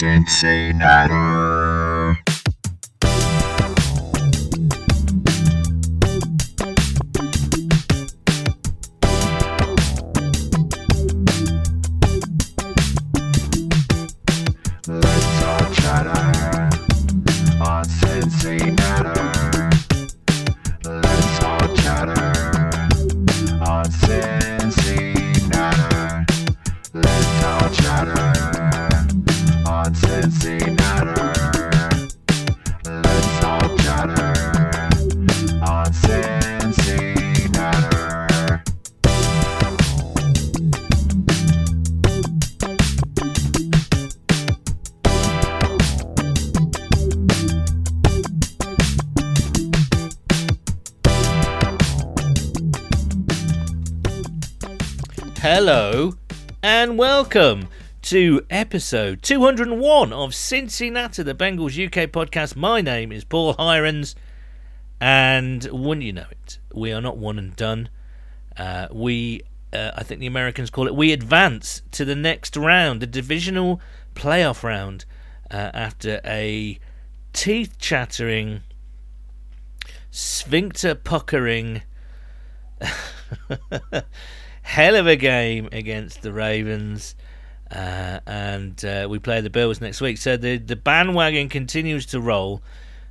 Cincinnati. Welcome to episode 201 of Cincinnati, the Bengals UK podcast. My name is Paul Hirons, and wouldn't you know it, we are not one and done. Uh, we, uh, I think the Americans call it, we advance to the next round, the divisional playoff round, uh, after a teeth chattering, sphincter puckering. hell of a game against the Ravens. Uh, and uh, we play the Bills next week. So the, the bandwagon continues to roll.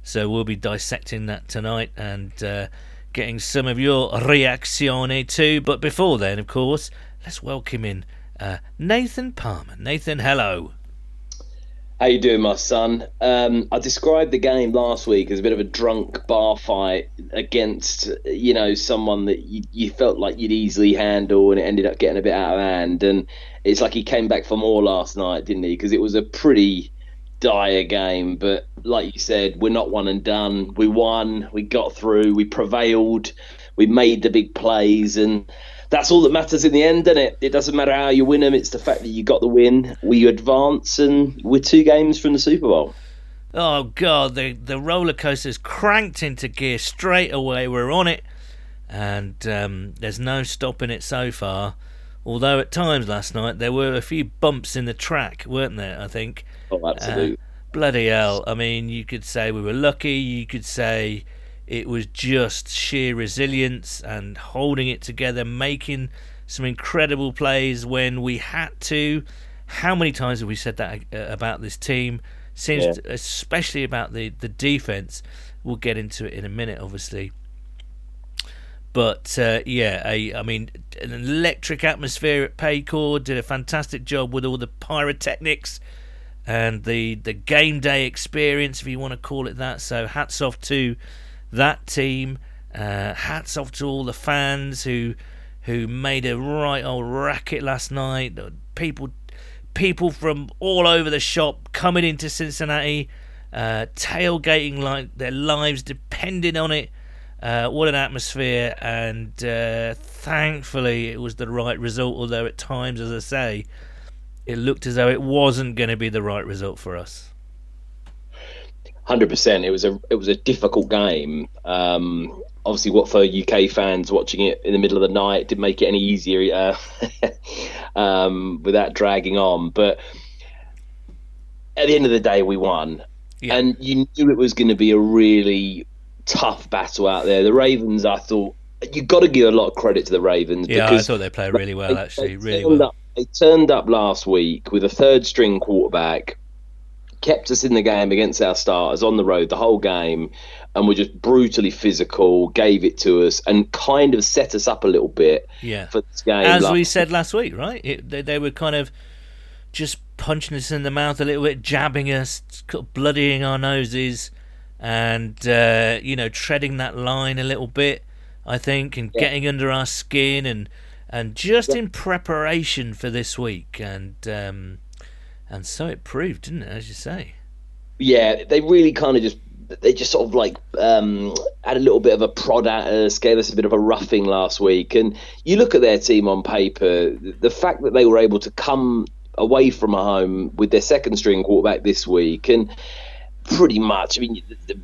So we'll be dissecting that tonight and uh, getting some of your reazione too. But before then, of course, let's welcome in uh, Nathan Palmer. Nathan, hello. How you doing, my son? Um, I described the game last week as a bit of a drunk bar fight against, you know, someone that you, you felt like you'd easily handle, and it ended up getting a bit out of hand. And it's like he came back for more last night, didn't he? Because it was a pretty dire game. But like you said, we're not one and done. We won. We got through. We prevailed. We made the big plays, and that's all that matters in the end, doesn't it? It doesn't matter how you win them; it's the fact that you got the win. We advance, and we're two games from the Super Bowl. Oh god, the the roller coaster's cranked into gear straight away. We're on it, and um, there's no stopping it so far. Although at times last night there were a few bumps in the track, weren't there? I think. Oh, absolutely. Uh, bloody hell! I mean, you could say we were lucky. You could say it was just sheer resilience and holding it together, making some incredible plays when we had to. How many times have we said that uh, about this team? Seems, Yeah. especially about the the defense. We'll get into it in a minute, obviously. But uh, yeah, a, I mean, an electric atmosphere at Paycor did a fantastic job with all the pyrotechnics and the the game day experience, if you want to call it that. So hats off to that team. Uh, hats off to all the fans who who made a right old racket last night. People people from all over the shop coming into Cincinnati, uh, tailgating like their lives depended on it. Uh, what an atmosphere! And uh, thankfully, it was the right result. Although at times, as I say, it looked as though it wasn't going to be the right result for us. Hundred percent. It was a it was a difficult game. Um, obviously, what for UK fans watching it in the middle of the night didn't make it any easier uh, um, without dragging on. But at the end of the day, we won, Yeah. and you knew it was going to be a really tough battle out there. The Ravens, I thought, you got to give a lot of credit to the Ravens Yeah, I thought they played really well. they- Actually, they really well. Up, they turned up last week with a third string quarterback, kept us in the game against our starters on the road the whole game, and were just brutally physical, gave it to us, and kind of set us up a little bit Yeah. for this game. As Like- we said last week, right? It, they, they were kind of just punching us in the mouth a little bit, jabbing us, bloodying our noses, and uh, you know, treading that line a little bit. I think, and Yeah. getting under our skin, and and just in preparation for this week, and um, and so it proved, didn't it? As you say. yeah, they really kind of just they just sort of like um, had a little bit of a prod at us, gave us a bit of a roughing last week. And you look at their team on paper, the fact that they were able to come away from home with their second string quarterback this week and pretty much, I mean,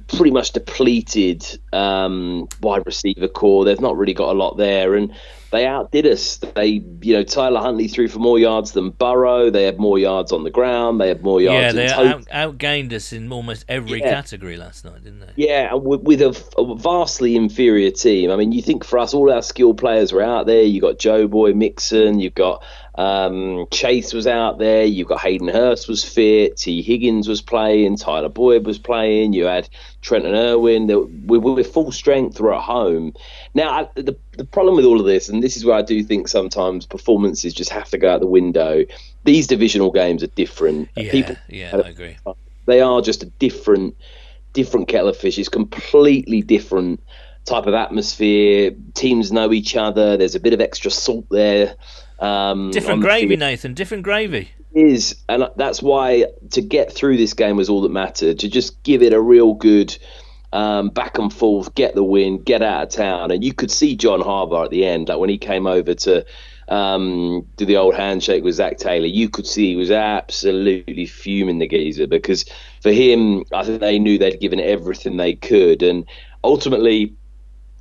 pretty much depleted um, wide receiver core. They've not really got a lot there, and they outdid us. They, you know, Tyler Huntley threw for more yards than Burrow. They had more yards on the ground. They had more yards. Yeah, they out, outgained us in almost every Yeah. category last night, didn't they? Yeah, with, with a, a vastly inferior team. I mean, you think for us, all our skilled players were out there. You got Joe Boy Mixon, you've got um, Chase was out there, you've got Hayden Hurst was fit, Tee Higgins was playing, Tyler Boyd was playing. You had Trenton Irwin. They- We we were full strength. We're at home. Now, I, the the problem with all of this, and this is where I do think sometimes performances just have to go out the window. These divisional games are different. Yeah, People yeah, I agree. they are just a different different kettle of fish it's completely different type of atmosphere teams know each other there's a bit of extra salt there um, Different gravy. Nathan. Different gravy. is and that's why to get through this game was all that mattered to just give it a real good um, back and forth get the win get out of town and you could see John Harbaugh at the end like when he came over to um, do the old handshake with Zac Taylor you could see he was absolutely fuming the geezer because for him I think they knew they'd given everything they could and ultimately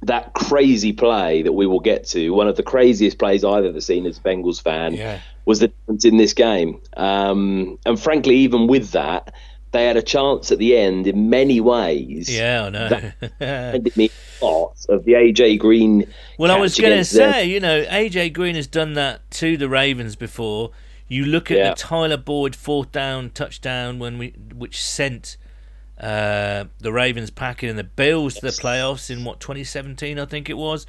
that crazy play that we will get to, one of the craziest plays I've ever seen as a Bengals fan, Yeah. was the difference in this game. Um, and frankly, even with that, they had a chance at the end in many ways. Yeah, I know. Reminded me a lot of the AJ Green. Well, I was going to against them. say, you know, AJ Green has done that to the Ravens before. You look at Yeah. the Tyler Boyd fourth down touchdown when we, which sent uh, the Ravens packing in the Bills to the playoffs in what 2017, I think it was.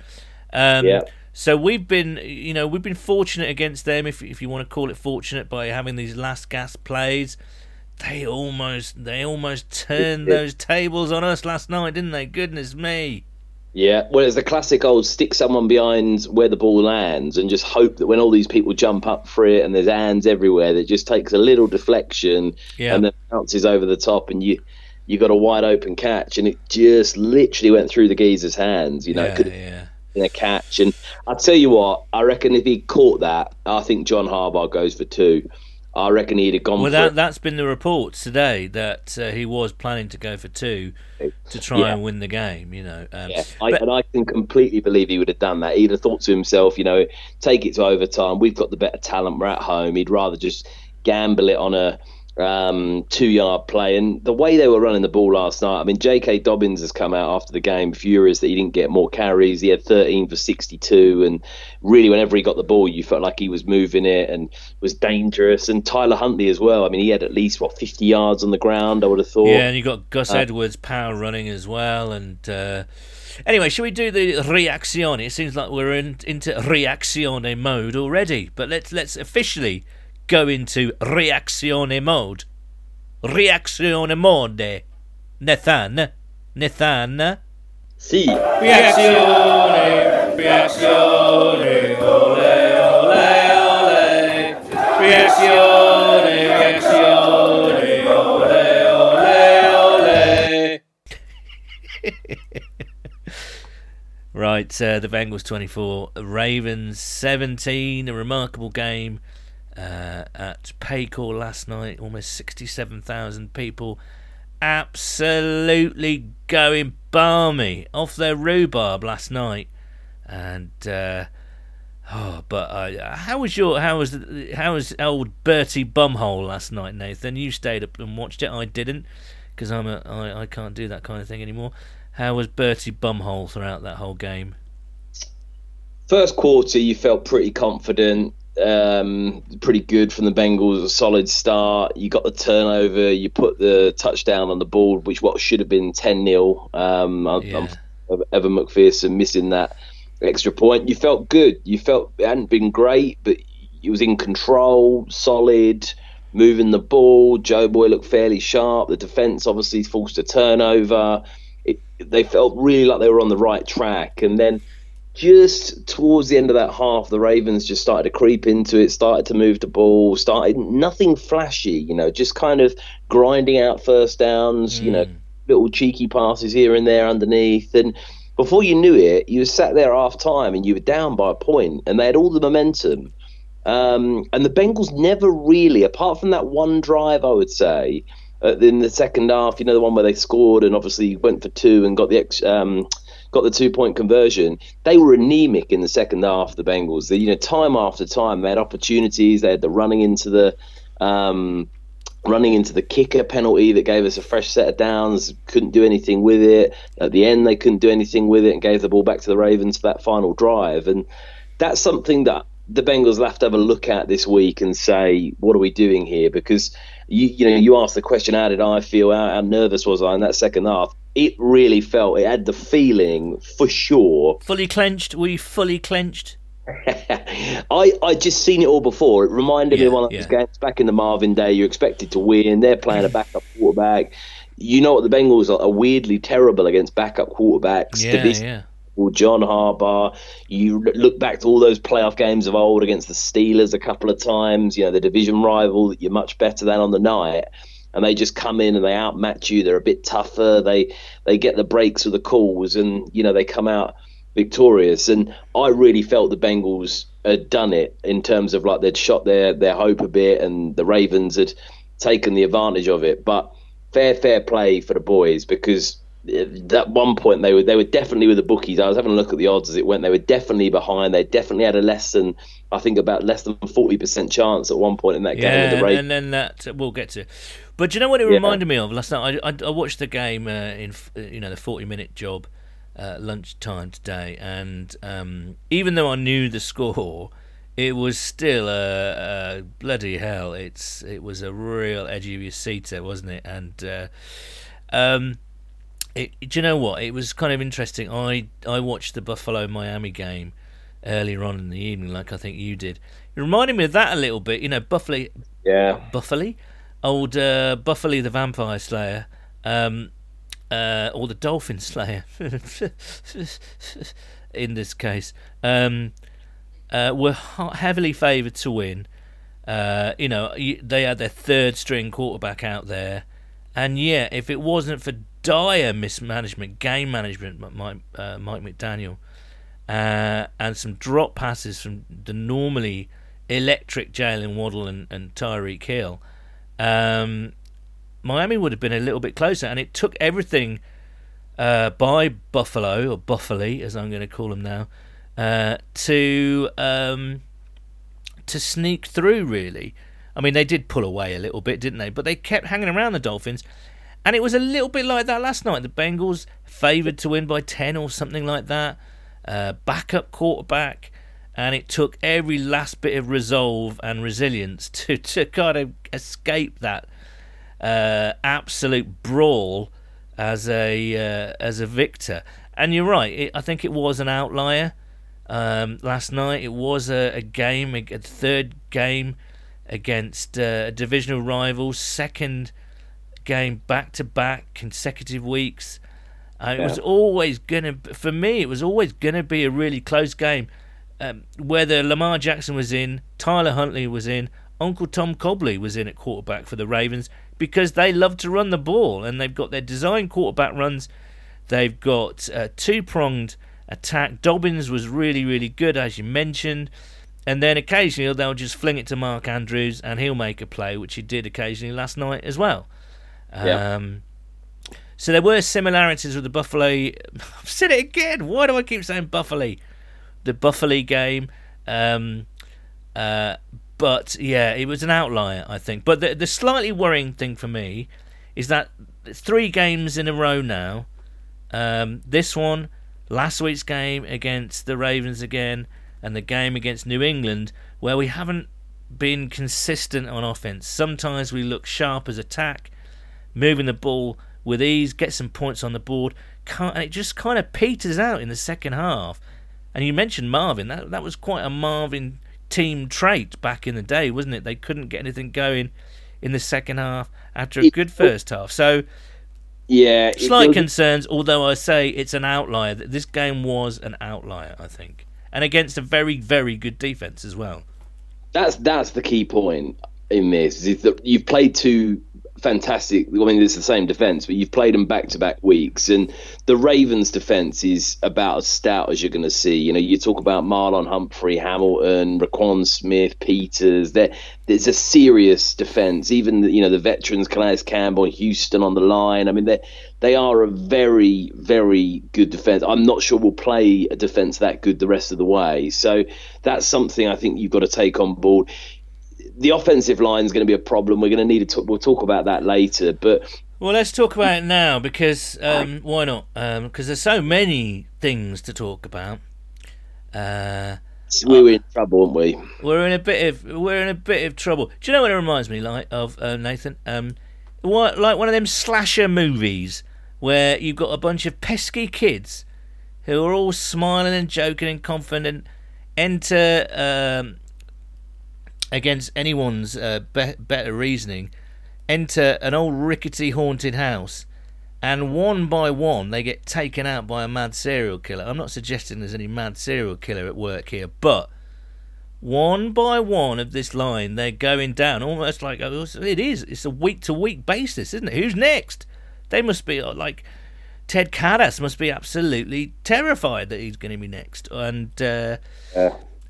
Um, Yeah. So we've been, you know, we've been fortunate against them, if if you want to call it fortunate, by having these last gas plays. They almost, they almost turned those tables on us last night, didn't they? Goodness me. Yeah, well, it's the classic old stick someone behind where the ball lands and just hope that when all these people jump up for it and there's hands everywhere, that just takes a little deflection Yeah. and then bounces over the top and you you got a wide open catch and it just literally went through the geezer's hands. You know, yeah, could yeah. been a catch. And I tell you what, I reckon if he caught that, I think John Harbaugh goes for two. I reckon he'd have gone Well, for that that's been the reports today that uh, he was planning to go for two to try Yeah. and win the game. You know, um, Yeah, I, but- and I can completely believe he would have done that. He'd have thought to himself, you know, take it to overtime. We've got the better talent. We're at home. He'd rather just gamble it on a um, two-yard play. And the way they were running the ball last night, I mean, J.K. Dobbins has come out after the game furious that he didn't get more carries. He had 13 for 62, and really, whenever he got the ball, you felt like he was moving it and was dangerous. And Tyler Huntley as well. I mean, he had at least what 50 yards on the ground. I would have thought. yeah, and you got Gus Uh, Edwards power running as well. And uh, anyway, should we do the reazione? It seems like we're in, into reazione mode already, but let's let's officially go into reazione mode. Reazione mode. Nathan, Nathan. See. Reazione, reazione, ole, ole, ole. Reazione, reazione, ole, ole, ole. right, uh, the Bengals 24, Ravens 17. A remarkable game uh, at Paycor last night. Almost 67,000 people absolutely going balmy off their rhubarb last night, and uh, oh, but uh, how was your how was how was old Bertie Bumhole last night, Nathan? You stayed up and watched it. I didn't because I'm a I, I can't do that kind of thing anymore. How was Bertie Bumhole throughout that whole game? First quarter, you felt pretty confident, um, pretty good from the Bengals. A solid start. You got the turnover. You put the touchdown on the board, which what should have been ten 0 um, Yeah. I'm Evan McPherson missing that extra point. You felt good. You felt it hadn't been great, but it was in control, solid, moving the ball. Joe Boy looked fairly sharp. The defense obviously forced a turnover. It, they felt really like they were on the right track, and then just towards the end of that half, the Ravens just started to creep into it, started to move the ball, started nothing flashy, you know, just kind of grinding out first downs, you know, little cheeky passes here and there underneath. And before you knew it, you were sat there half time and you were down by a point, and they had all the momentum. Um, and the Bengals never really, apart from that one drive, I would say, uh, in the second half, you know, the one where they scored and obviously went for two and got the ex, um, got the two point conversion. They were anemic in the second half. The Bengals, they, you know, time after time, they had opportunities. They had the running into the. Um, running into the kicker penalty that gave us a fresh set of downs. Couldn't do anything with it. At the end, they couldn't do anything with it and gave the ball back to the Ravens for that final drive. And that's something that the Bengals have to have a look at this week and say, what are we doing here? Because you, you know, you asked the question, how did I feel? How, how nervous was I in that second half? It really felt, it had the feeling for sure Fully clenched? Were you fully clenched? I I just seen it all before. It reminded me of one of those games back in the Marvin day. You're expected to win. They're playing a backup quarterback. You know what? The Bengals are, are weirdly terrible against backup quarterbacks. Yeah, Division- yeah. or John Harbaugh. You look back to all those playoff games of old against the Steelers a couple of times. You know the division rival that you're much better than on the night, and they just come in and they outmatch you. They're a bit tougher. They they get the breaks or the calls, and you know they come out victorious. And I really felt the Bengals had done it in terms of like they'd shot their their hope a bit, and the Ravens had taken the advantage of it. But fair fair play for the boys because eh, at one point they were they were definitely with the bookies. I was having a look at the odds as it went. They were definitely behind. They definitely had a less than I think about less than forty percent chance at one point in that game Yeah, the and, and then that we'll get to. But do you know what it Yeah. reminded me of last night? I, I, I watched the game uh, in uh, you know the forty minute job uh, lunchtime today, and um, even though I knew the score, it was still a, a bloody hell. It's it was a real edgy of your seater, wasn't it? And uh, um, it, do you know what? It was kind of interesting. I I watched the Buffalo Miami game earlier on in the evening, like I think you did. It reminded me of that a little bit. You know, Buffalo Yeah, Buffalo, old uh, Buffalo the Vampire Slayer, um, uh, or the Dolphin Slayer, in this case, um, uh, were heavily favoured to win. Uh, you know, they had their third string quarterback out there, and yeah, if it wasn't for dire mismanagement, game management, Mike, uh, Mike McDaniel, uh, and some drop passes from the normally electric Jaylen Waddle and, and Tyreek Hill, um, Miami would have been a little bit closer. And it took everything uh, by Buffalo, or Buffalo as I'm going to call them now, uh, to um, to sneak through. Really, I mean, they did pull away a little bit, didn't they? But they kept hanging around the Dolphins. And it was a little bit like that last night. The Bengals favoured to win by 10 or something like that. Uh, backup quarterback. And it took every last bit of resolve and resilience to, to kind of escape that uh, absolute brawl as a uh, as a victor. And you're right. It, I think it was an outlier um, last night. It was a, a game, a, a third game against uh, a divisional rival, second game back to back consecutive weeks. Uh, it was always gonna, for me, it was always gonna be a really close game. Um, whether Lamar Jackson was in, Tyler Huntley was in, Uncle Tom Cobley was in at quarterback for the Ravens because they love to run the ball and they've got their design quarterback runs. They've got a two pronged attack. Dobbins was really, really good, as you mentioned. And then occasionally they'll just fling it to Mark Andrews and he'll make a play, which he did occasionally last night as well. Yeah. Um, so there were similarities with the Buffalo. I've said it again. Why do I keep saying Buffalo? The Buffalo game. Um, uh, but yeah, it was an outlier, I think. But the, the slightly worrying thing for me is that three games in a row now. Um, this one, last week's game against the Ravens again, and the game against New England, where we haven't been consistent on offense. Sometimes we look sharp as attack, moving the ball with ease, get some points on the board, and it just kind of peters out in the second half. And you mentioned Marvin. That that was quite a Marvin team trait back in the day, wasn't it? They couldn't get anything going in the second half after a good first half. So yeah. slight concerns, although I say it's an outlier. That This game was an outlier, I think, and against a very very good defense as well. that's that's the key point in this is that you've played two fantastic. I mean, it's the same defense, but you've played them back to back weeks, and the Ravens' defense is about as stout as you're going to see. You know, you talk about Marlon Humphrey, Hamilton, Roquan Smith, Peters. There, there's a serious defense. Even you know the veterans, Calais Campbell, Houston on the line. I mean, they they are a very very good defense. I'm not sure we'll play a defense that good the rest of the way. So that's something I think you've got to take on board the offensive line is going to be a problem. We're going to need to. Talk, we'll talk about that later. But Well, let's talk about it now because um, why not? Because there's so many things to talk about. Uh, we were in trouble, weren't we? we're in a bit of we're in a bit of trouble. Do you know what it reminds me like of, uh, Nathan? Um, what like one of them slasher movies where you've got a bunch of pesky kids who are all smiling and joking and confident enter um, against anyone's uh, be- better reasoning, enter an old rickety haunted house, and one by one they get taken out by a mad serial killer. I'm not suggesting there's any mad serial killer at work here, but one by one of this line they're going down almost like oh, it is. It's a week to week basis, isn't it? Who's next? They must be uh, like Ted Karras must be absolutely terrified that he's going to be next, and uh,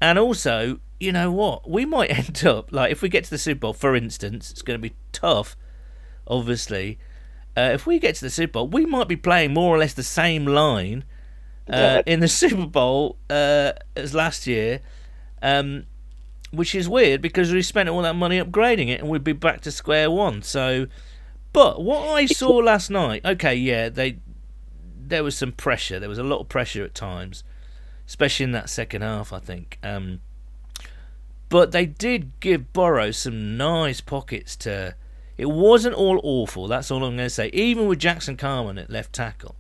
and also, you know what? We might end up like if we get to the Super Bowl, for instance, it's going to be tough. Obviously, uh, if we get to the Super Bowl, we might be playing more or less the same line uh, in the Super Bowl uh, as last year, um, which is weird because we spent all that money upgrading it, and we'd be back to square one. So, but what I saw last night, okay, yeah, they there was some pressure. There was a lot of pressure at times, especially in that second half. I think. Um, but they did give Burrow some nice pockets to. It wasn't all awful. That's all I'm going to say. Even with Jackson Carman at left tackle,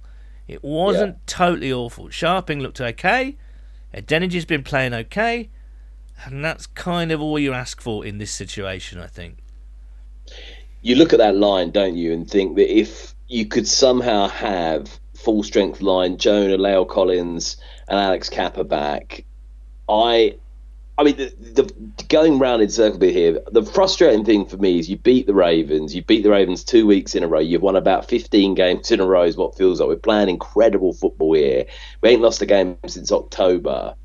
it wasn't totally awful. Scharping looked okay. Adeniji has been playing okay, and that's kind of all you ask for in this situation. I think. You look at that line, don't you, and think that if you could somehow have full strength line, Jonah, La'el Collins, and Alex Cappa back, I. I mean, the, the going round in circle here. The frustrating thing for me is you beat the Ravens. You beat the Ravens two weeks in a row. You've won about fifteen games in a row. Is what feels like we're playing incredible football here. We ain't lost a game since October,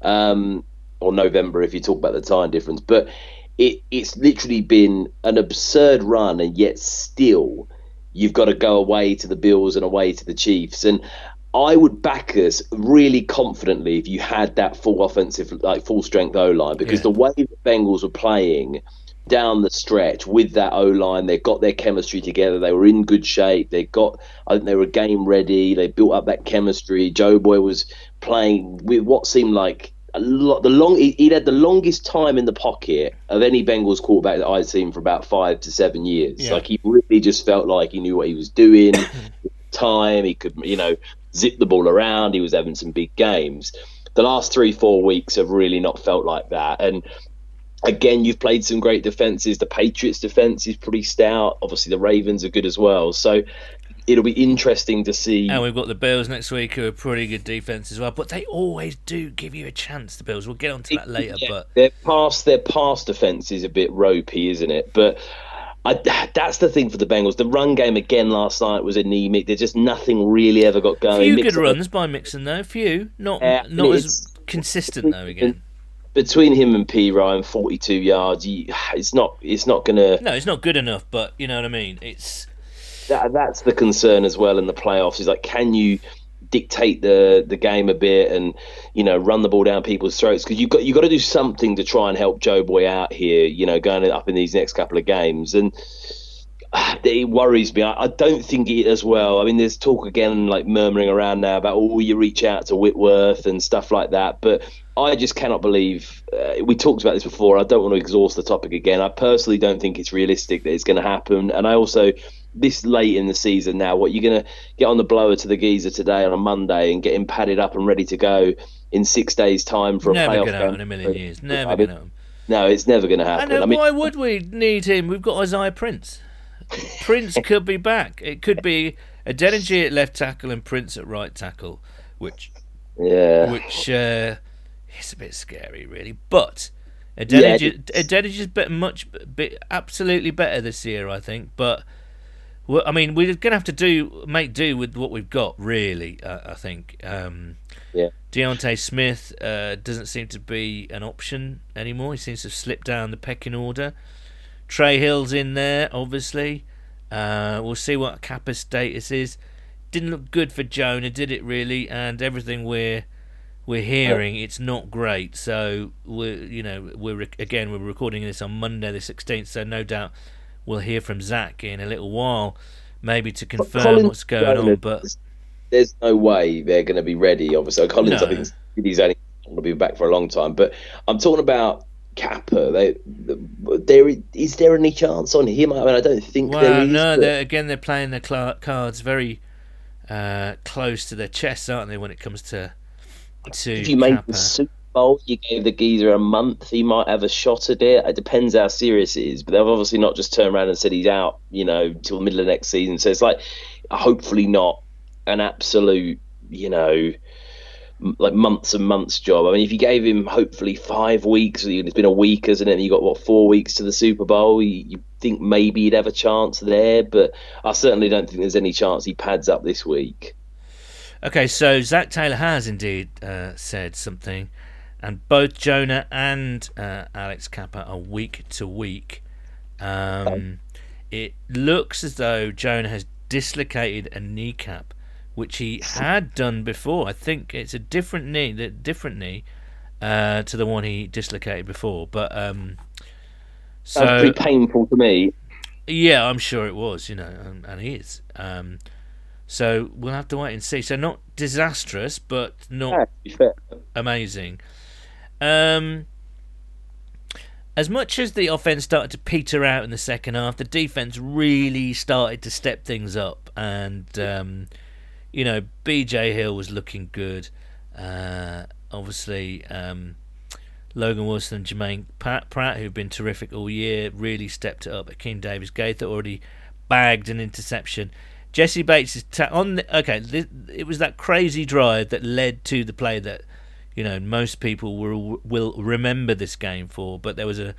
um, or November if you talk about the time difference. But it, it's literally been an absurd run, and yet still you've got to go away to the Bills and away to the Chiefs. And I would back us really confidently if you had that full offensive, like full strength O line, because Yeah. the way the Bengals were playing down the stretch with that O line, they got their chemistry together. They were in good shape. They got, I think they were game ready. They built up that chemistry. Joe Boy was playing with what seemed like a lot. The long he, he'd had the longest time in the pocket of any Bengals quarterback that I'd seen for about five to seven years. Yeah. Like he really just felt like he knew what he was doing. time he could, you know, zip the ball around. He was having some big games. The last three, four weeks have really not felt like that. And again, you've played some great defenses. The Patriots' defense is pretty stout. Obviously, the Ravens are good as well. So it'll be interesting to see. And we've got the Bills next week, who are pretty good defense as well. But they always do give you a chance. The Bills. We'll get onto that later. Yeah, But their past their past defense is a bit ropey, isn't it? But I, that's the thing for the Bengals. The run game again last night was anemic. There's just nothing really ever got going. few good runs by Mixon though. Few, not Yeah, not as consistent though. Again, between him and Perine, 42 yards. You, it's not. It's not gonna. no, it's not good enough. But you know what I mean. It's That, that's the concern as well in the playoffs. Is like, can you dictate the the game a bit and you know run the ball down people's throats because you've got you got to do something to try and help Joe Boy out here. You know, going up in these next couple of games and. ah, It worries me. I I don't think it as well. I mean, there's talk again, like murmuring around now about, oh, you reach out to Whitworth and stuff like that. But I just cannot believe. Uh, we talked about this before. I don't want to exhaust the topic again. I personally don't think it's realistic that it's going to happen. And I also, this late in the season now, what you're going to get on the blower to the geezer today on a Monday and get him padded up and ready to go in six days' time for a never playoff going to happen game. in a million years. Never I going mean, to happen. No, it's never going to happen. know. I mean, why would we need him? We've got Isaiah Prince. Prince could be back. It could be Adeniji at left tackle and Prince at right tackle, which yeah, which uh, is a bit scary, really. But Adeniji, Yeah, is much, absolutely better this year, I think. But well, I mean, we're going to have to do make do with what we've got, really. Uh, I think. Um, Yeah. D'Ante Smith uh, doesn't seem to be an option anymore. He seems to have slipped down the pecking order. Trey Hill's in there, obviously. Uh, we'll see what Cappa's status is. Didn't look good for Jonah, did it really? And everything we're we're hearing, it's not great. So we're you know we're again we're recording this on Monday the sixteenth. So no doubt we'll hear from Zac in a little while, maybe to confirm Collins what's going on. But there's no way they're going to be ready. Obviously, Collins, No. I think he's only going to be back for a long time. But I'm talking about Cappa. They, there is there any chance on him? I mean, I don't think Well, is. no, but- they're, again, they're playing their cla cards very uh, close to their chests, aren't they, when it comes to to if you make Cappa? the Super Bowl, you gave the geezer a month, he might have a shot at it. It depends how serious it is. But they've obviously not just turned around and said he's out, you know, till the middle of next season. So it's like, hopefully not an absolute, you know, like months and months job. I mean, if you gave him hopefully five weeks, it's been a week, hasn't it? And you got what four weeks to the Super Bowl. You, you think maybe he'd have a chance there, but I certainly don't think there's any chance he pads up this week. Okay, so Zac Taylor has indeed uh, said something, and both Jonah and uh, Alex Cappa are week to week. Um, it looks as though Jonah has dislocated a kneecap, which he had done before. I think it's a different knee, the different knee uh, to the one he dislocated before. But um, so pretty painful to me. yeah, I'm sure it was, you know, and, and he is. Um, so we'll have to wait and see. So not disastrous, but not Yeah, to be fair. amazing. Um, as much as the offense started to peter out in the second half, the defense really started to step things up, and um, you know BJ Hill was looking good. Uh, obviously, um, Logan Wilson and Jermaine Pat Pratt, who've been terrific all year, really stepped it up. Akeem Davis Gaither already bagged an interception. Jessie Bates is ta- on. The, okay, th- it was that crazy drive that led to the play that you know most people will will remember this game for. But there was a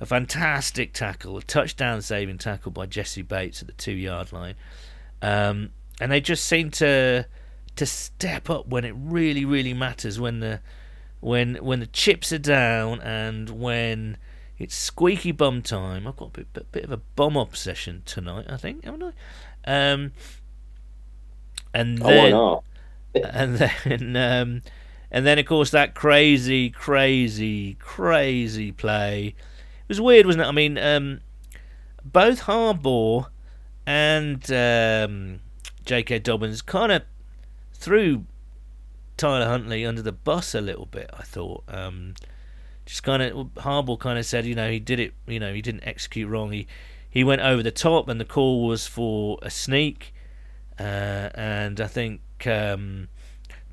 a fantastic tackle, a touchdown saving tackle by Jessie Bates at the two yard line, um, and they just seem to to step up when it really really matters when the when when the chips are down and when it's squeaky bum time. I've got a bit, bit, bit of a bum obsession tonight, I think, haven't I? Um, and Oh, then not? and then um, and then of course that crazy, crazy, crazy play. It was weird, wasn't it? I mean, um, both Harbaugh and um, J.K. Dobbins kind of threw Tyler Huntley under the bus a little bit. I thought. Um, just kind of Harbaugh kind of said, you know, he did it. You know, he didn't execute wrong. He he went over the top, and the call was for a sneak. Uh, and I think um,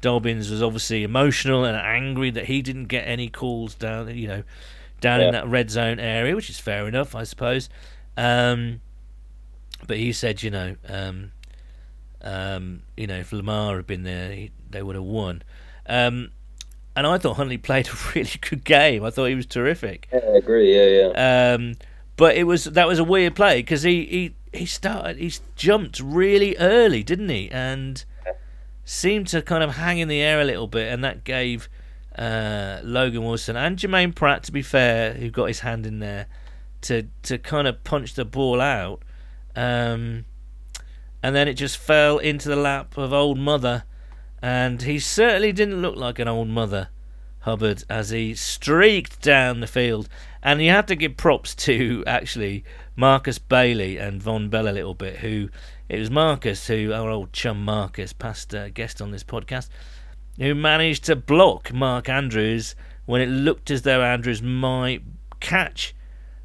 Dobbins was obviously emotional and angry that he didn't get any calls down, you know, down in that red zone area, which is fair enough, I suppose. Um, but he said, you know, um, um, you know, if Lamar had been there, he, they would have won. Um, and I thought Huntley played a really good game. I thought he was terrific. Yeah, I agree. Yeah, yeah. Um, but it was that was a weird play because he, he he started he jumped really early, didn't he? And seemed to kind of hang in the air a little bit, and that gave uh, Logan Wilson and Jermaine Pratt, to be fair, who got his hand in there, to to kind of punch the ball out. Um, and then it just fell into the lap of old mother, and he certainly didn't look like an old mother. Hubbard as he streaked down the field. And you have to give props to actually Markus Bailey and Vonn Bell a little bit, who it was Markus, who our old chum Markus, past uh, guest on this podcast, who managed to block Mark Andrews when it looked as though Andrews might catch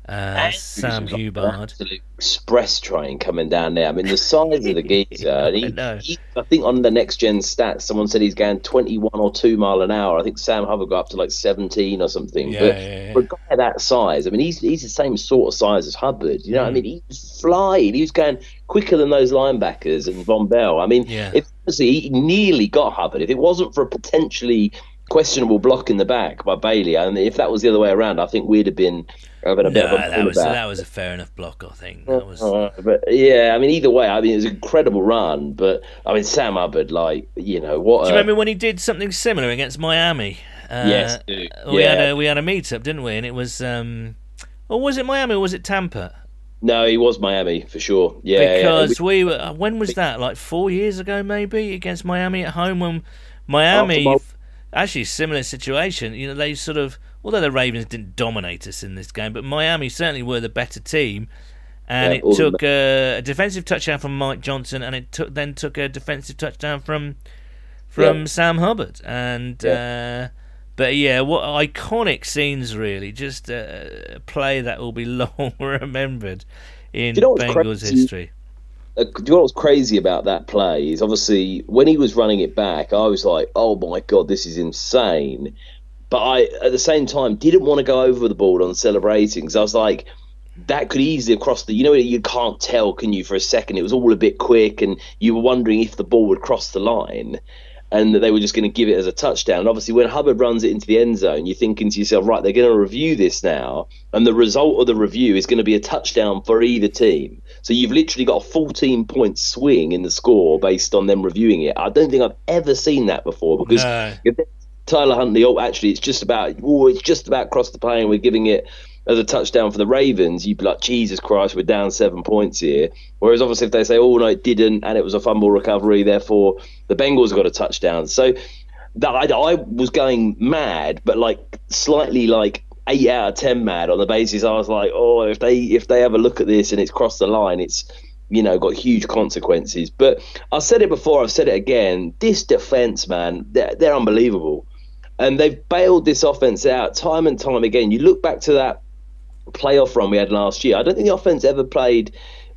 uh, Sam Hubbard. absolute express train coming down there. I mean, the size of the geezer. and he, I he- I think on the next gen stats, someone said he's going 21 or 2 mile an hour. I think Sam Hubbard got up to like 17 or something. Yeah, but yeah, yeah. for a guy that size, I mean, he's he's the same sort of size as Hubbard. You know, what I Mm. mean, he was flying. He was going quicker than those linebackers and Vonn Bell. I mean, Yeah. if he nearly got Hubbard, if it wasn't for a potentially questionable block in the back by Bailey. And if that was the other way around, I think we'd have been a bit No, of a that was about. that was a fair enough block, I think. That was Uh, but yeah, I mean, either way, I mean, it was an incredible run. But I mean, Sam Hubbard, like you know, what? Do you a- remember when he did something similar against Miami? Uh, Yes, dude. We had a we had a meet up, didn't we? And it was um, or was it Miami or was it Tampa? No, he was Miami for sure. Yeah, yeah. because we were. uh, When was that? Like four years ago, maybe against Miami at home. When Miami, After actually similar situation. You know, they sort of although the Ravens didn't dominate us in this game, but Miami certainly were the better team. And Yeah, it took a, a defensive touchdown from Mike Johnson, and it took then took a defensive touchdown from from Yeah. Sam Hubbard. And uh, but yeah, what iconic scenes really. Just a a play that will be long remembered in you know Bengals crazy? history. uh, do you know what's crazy about that play is obviously when he was running it back, I was like, "Oh my god, this is insane!" But I, at the same time, didn't want to go over the ball on celebrating because I was like, that could easily cross the. You know, you can't tell, can you? For a second, it was all a bit quick, and you were wondering if the ball would cross the line. And that they were just going to give it as a touchdown. And obviously, when Hubbard runs it into the end zone, you're thinking to yourself, right, they're going to review this now, and the result of the review is going to be a touchdown for either team. So you've literally got a 14 point swing in the score based on them reviewing it. I don't think I've ever seen that before because No. Tyler Huntley, oh, actually, it's just about, oh, it's just about crossed the plane. We're giving it as a touchdown for the Ravens. You'd be like, Jesus Christ, we're down seven points here. Whereas obviously, if they say, oh no, it didn't, and it was a fumble recovery, therefore the Bengals got a touchdown. So that I, I was going mad, but like slightly like eight out of ten mad on the basis I was like, oh, if they if they have a look at this and it's crossed the line, it's you know got huge consequences. But I've said it before, I've said it again. This defense, man, they're, they're unbelievable, and they've bailed this offense out time and time again. You look back to that playoff run we had last year. I don't think the offense ever played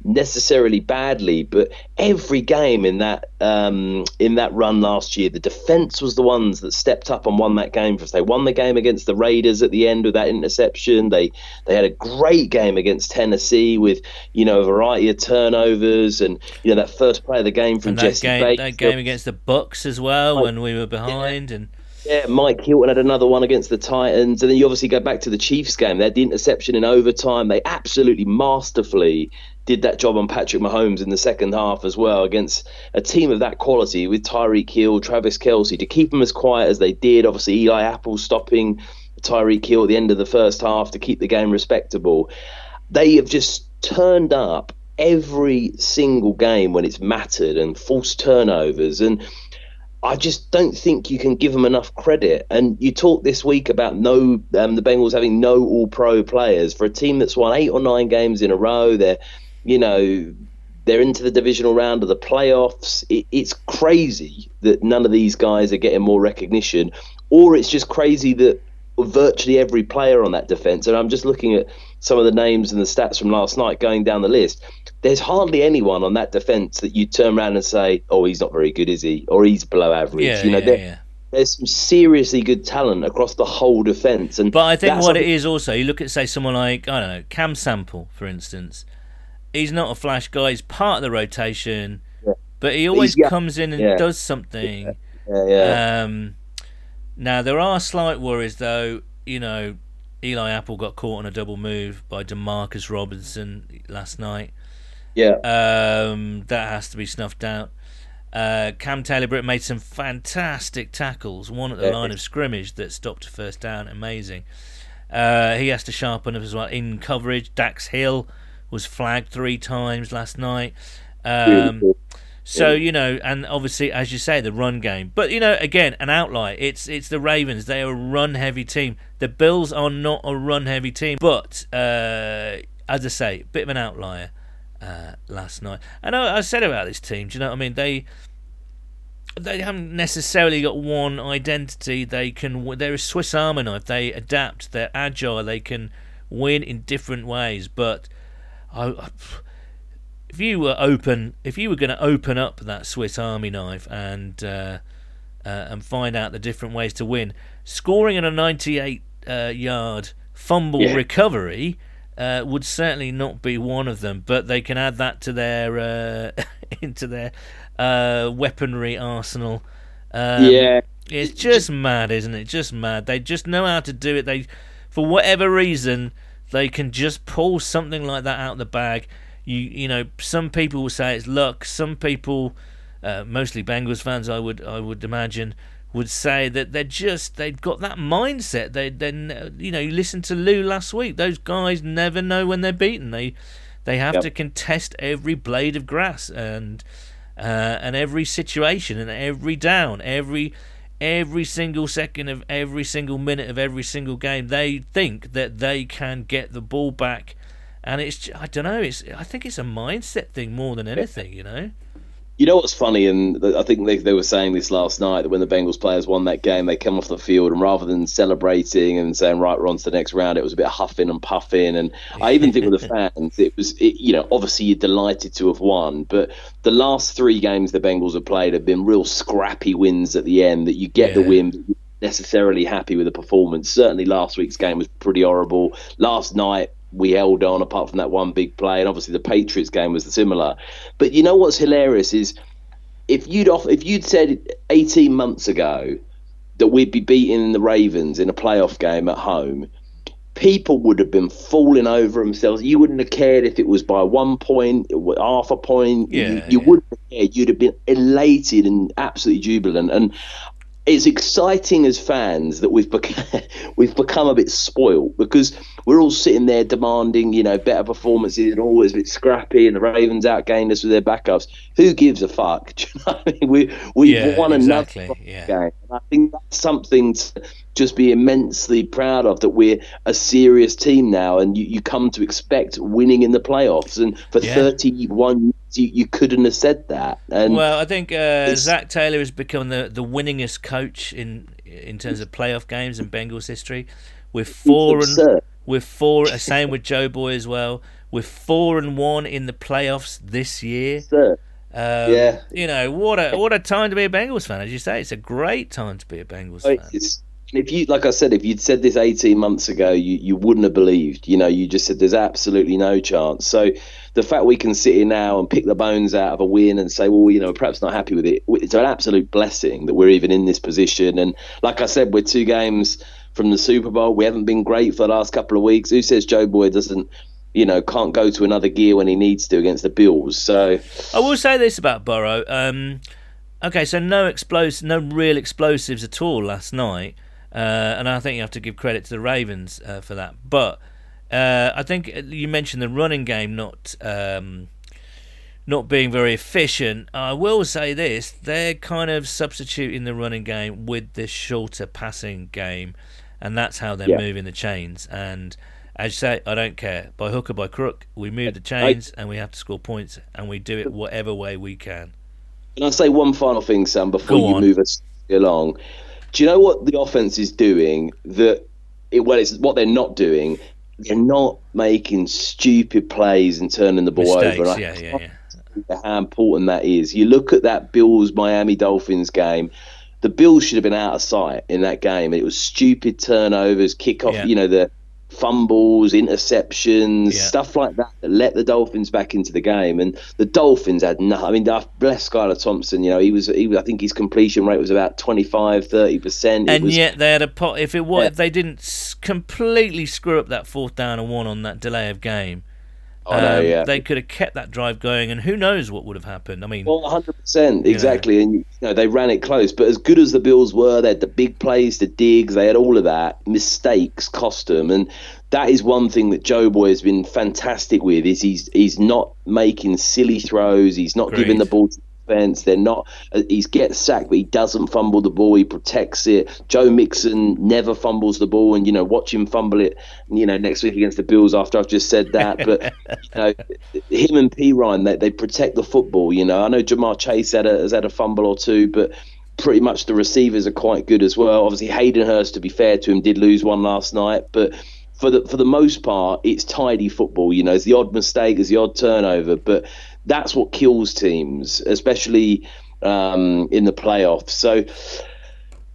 necessarily badly, but every game in that um, in that run last year, the defense was the ones that stepped up and won that game for us. They won the game against the Raiders at the end with that interception. They they had a great game against Tennessee with you know a variety of turnovers and you know that first play of the game from And that Jessie game, Bates. that game against the Bucks as well, when we were behind, and Yeah, Mike Hilton had another one against the Titans, and then you obviously go back to the Chiefs game. They had the interception in overtime. They absolutely masterfully did that job on Patrick Mahomes in the second half as well against a team of that quality with Tyreek Hill, Travis Kelce to keep them as quiet as they did. Obviously, Eli Apple stopping Tyreek Hill at the end of the first half to keep the game respectable. They have just turned up every single game when it's mattered and forced turnovers and I just don't think you can give them enough credit. And you talked this week about no, um, the Bengals having no All Pro players for a team that's won eight or nine games in a row. They're, you know, they're into the divisional round of the playoffs. It, it's crazy that none of these guys are getting more recognition, or it's just crazy that virtually every player on that defense. And I'm just looking at some of the names and the stats from last night going down the list. There's hardly anyone on that defense that you turn around and say, "Oh, he's not very good, is he?" Or he's below average. yeah, you know, yeah, there- yeah. there's some seriously good talent across the whole defense. And But I think what it is also, you look at say someone like I don't know Cam Sample, for instance. He's not a flash guy. He's part of the rotation, Yeah. but he always comes in and does something. Yeah, yeah. Um, now there are slight worries, though. You know, Eli Apple got caught on a double move by Demarcus Robinson last night. yeah. Um, that has to be snuffed out. Uh, Cam Taylor Britt made some fantastic tackles. One at the Yeah. line of scrimmage that stopped a first down. Amazing. Uh, he has to sharpen up as well in coverage. Dax Hill was flagged three times last night. Um, so you know, and obviously, as you say, the run game. But you know, again, an outlier. It's it's the Ravens. They are a run heavy team. The Bills are not a run heavy team. But uh, as I say, bit of an outlier uh, last night. And I, I said about this team. Do you know what I mean? They they haven't necessarily got one identity. They can. They're a Swiss Army knife. They adapt. They're agile. They can win in different ways. But I, if you were open, if you were going to open up that Swiss Army knife and uh, uh, and find out the different ways to win, scoring in a 98 uh, yard fumble Yeah. recovery uh, would certainly not be one of them. But they can add that to their uh, into their uh, weaponry arsenal. Um, yeah. It's just mad, isn't it? Just mad. They just know how to do it. They, for whatever reason, they can just pull something like that out of the bag. You you know, some people will say it's luck. Some people, uh, mostly Bengals fans, I would I would imagine, would say that they're just they've got that mindset. They then you know you listen to Lou last week. Those guys never know when they're beaten. They they have Yep. to contest every blade of grass and uh, and every situation and every down, every every single second of every single minute of every single game. They think that they can get the ball back, and it's I don't know. It's I think it's a mindset thing more than anything. You know. You know what's funny, and I think they, they were saying this last night that when the Bengals players won that game, they come off the field and rather than celebrating and saying right, we're on to the next round, it was a bit of huffing and puffing. And I even think with the fans, it was it, you know obviously you're delighted to have won, but the last three games the Bengals have played have been real scrappy wins at the end. That you get the win, but you're necessarily happy with the performance. Certainly last week's game was pretty horrible. Last night we held on apart from that one big play, and obviously the Patriots game was similar. But you know what's hilarious is if you'd off if you'd said 18 months ago that we'd be beating the Ravens in a playoff game at home, people would have been falling over themselves. You wouldn't have cared if it was by one point, half a point. you, Yeah, you yeah. wouldn't have cared. You'd have been elated and absolutely jubilant. And it's exciting as fans that we've become we've become a bit spoiled because we're all sitting there demanding, you know, better performances and always a bit scrappy, and the Ravens outgained us with their backups. Who gives a fuck? Do you know what I mean? We we've Yeah, won exactly, another yeah. game. I think that's something to just be immensely proud of that we're a serious team now, and you, you come to expect winning in the playoffs. And for Yeah. 31 years, you, you couldn't have said that. And Well, I think uh, Zac Taylor has become the, the winningest coach in in terms of playoff games in Bengals history. With four and with four, uh, same with Joe Boy as well. With four and one in the playoffs this year. Um, Yeah. you know what a what a time to be a Bengals fan, as you say. It's a great time to be a Bengals fan. It's, if you, like I said, if you'd said this 18 months ago, you, you wouldn't have believed. You know, you just said there's absolutely no chance. So the fact we can sit here now and pick the bones out of a win and say, well, you know, perhaps not happy with it, it's an absolute blessing that we're even in this position. And like I said, we're two games from the Super Bowl. We haven't been great for the last couple of weeks. Who says Joe Boy doesn't? You know, can't go to another gear when he needs to against the Bills. So I will say this about Burrow. Um, okay, so no explos, no real explosives at all last night, uh, and I think you have to give credit to the Ravens uh, for that. But uh, I think you mentioned the running game not um, not being very efficient. I will say this: they're kind of substituting the running game with this shorter passing game, and that's how they're Yeah. moving the chains. And as you say, I don't care by hook or by crook. We move the chains, and we have to score points, and we do it whatever way we can. Can I say one final thing, Sam, before you move us along? Do you know what the offense is doing? That it, well, it's what they're not doing. They're not making stupid plays and turning the ball Mistakes, over. Yeah, yeah, yeah. How important that is. You look at that Bills Miami Dolphins game. The Bills should have been out of sight in that game. It was stupid turnovers, kickoff. Yeah. You know the fumbles, interceptions, Yeah. stuff like that that let the Dolphins back into the game. And the Dolphins had nothing. I mean, I bless Skylar Thompson. You know, he was. He was. I think his completion rate was about 25, 30 percent. And yet they had a pot. If it was, Yeah. if they didn't completely screw up that fourth down and one on that delay of game, Know, um, yeah. they could have kept that drive going, and who knows what would have happened. I mean, Well, 100%, exactly. And, you know, they ran it close. But as good as the Bills were, they had the big plays, the digs, they had all of that. Mistakes cost them. And that is one thing that Joe Boy has been fantastic with is he's he's not making silly throws. He's not giving the ball to They're not. Uh, he's gets sacked, but he doesn't fumble the ball. He protects it. Joe Mixon never fumbles the ball, and you know, watch him fumble it. You know, next week against the Bills. After I've just said that, but you know, him and Perine, they, they protect the football. You know, I know Ja'Marr Chase had a, has had a fumble or two, but pretty much the receivers are quite good as well. Obviously, Hayden Hurst, to be fair to him, did lose one last night, but. For the for the most part, it's tidy football. You know, it's the odd mistake, it's the odd turnover, but that's what kills teams, especially um, in the playoffs. So,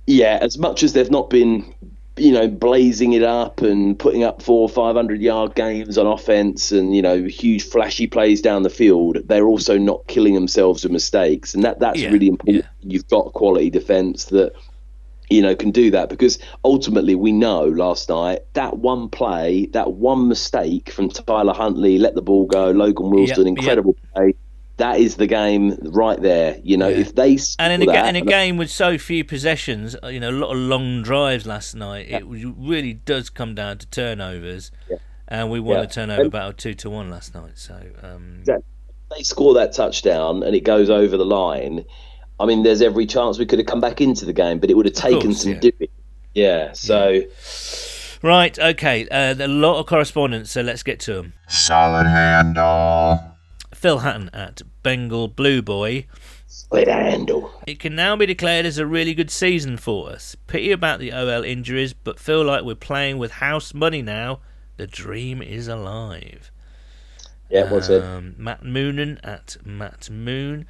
yeah, as much as they've not been, you know, blazing it up and putting up four or five hundred yard games on offense and you know huge flashy plays down the field, they're also not killing themselves with mistakes, and that that's Yeah, really important. yeah. You've got quality defense that you know, can do that because ultimately we know last night that one play, that one mistake from Tyler Huntley, let the ball go, Logan Wilson, Yep, incredible play. That is the game right there. You know, Yeah. if they And in a, that, in a game with so few possessions, uh, you know, a lot of long drives last night, it really does come down to turnovers. Yeah. And we won Yeah. the turnover And- battle two to one last night. So um, Exactly. they score that touchdown and it goes over the line, I mean, there's every chance we could have come back into the game, but it would have taken course, some yeah. doing. Yeah. So right, okay, uh, a lot of correspondence, so let's get to them. Solid handle. Phil Hatton at Bengal Blue Boy. split handle. It can now be declared as a really good season for us. Pity about the OL injuries, but feel like we're playing with house money now. The dream is alive. Yeah. What's it? um, Matt Moonen at Matt Moon.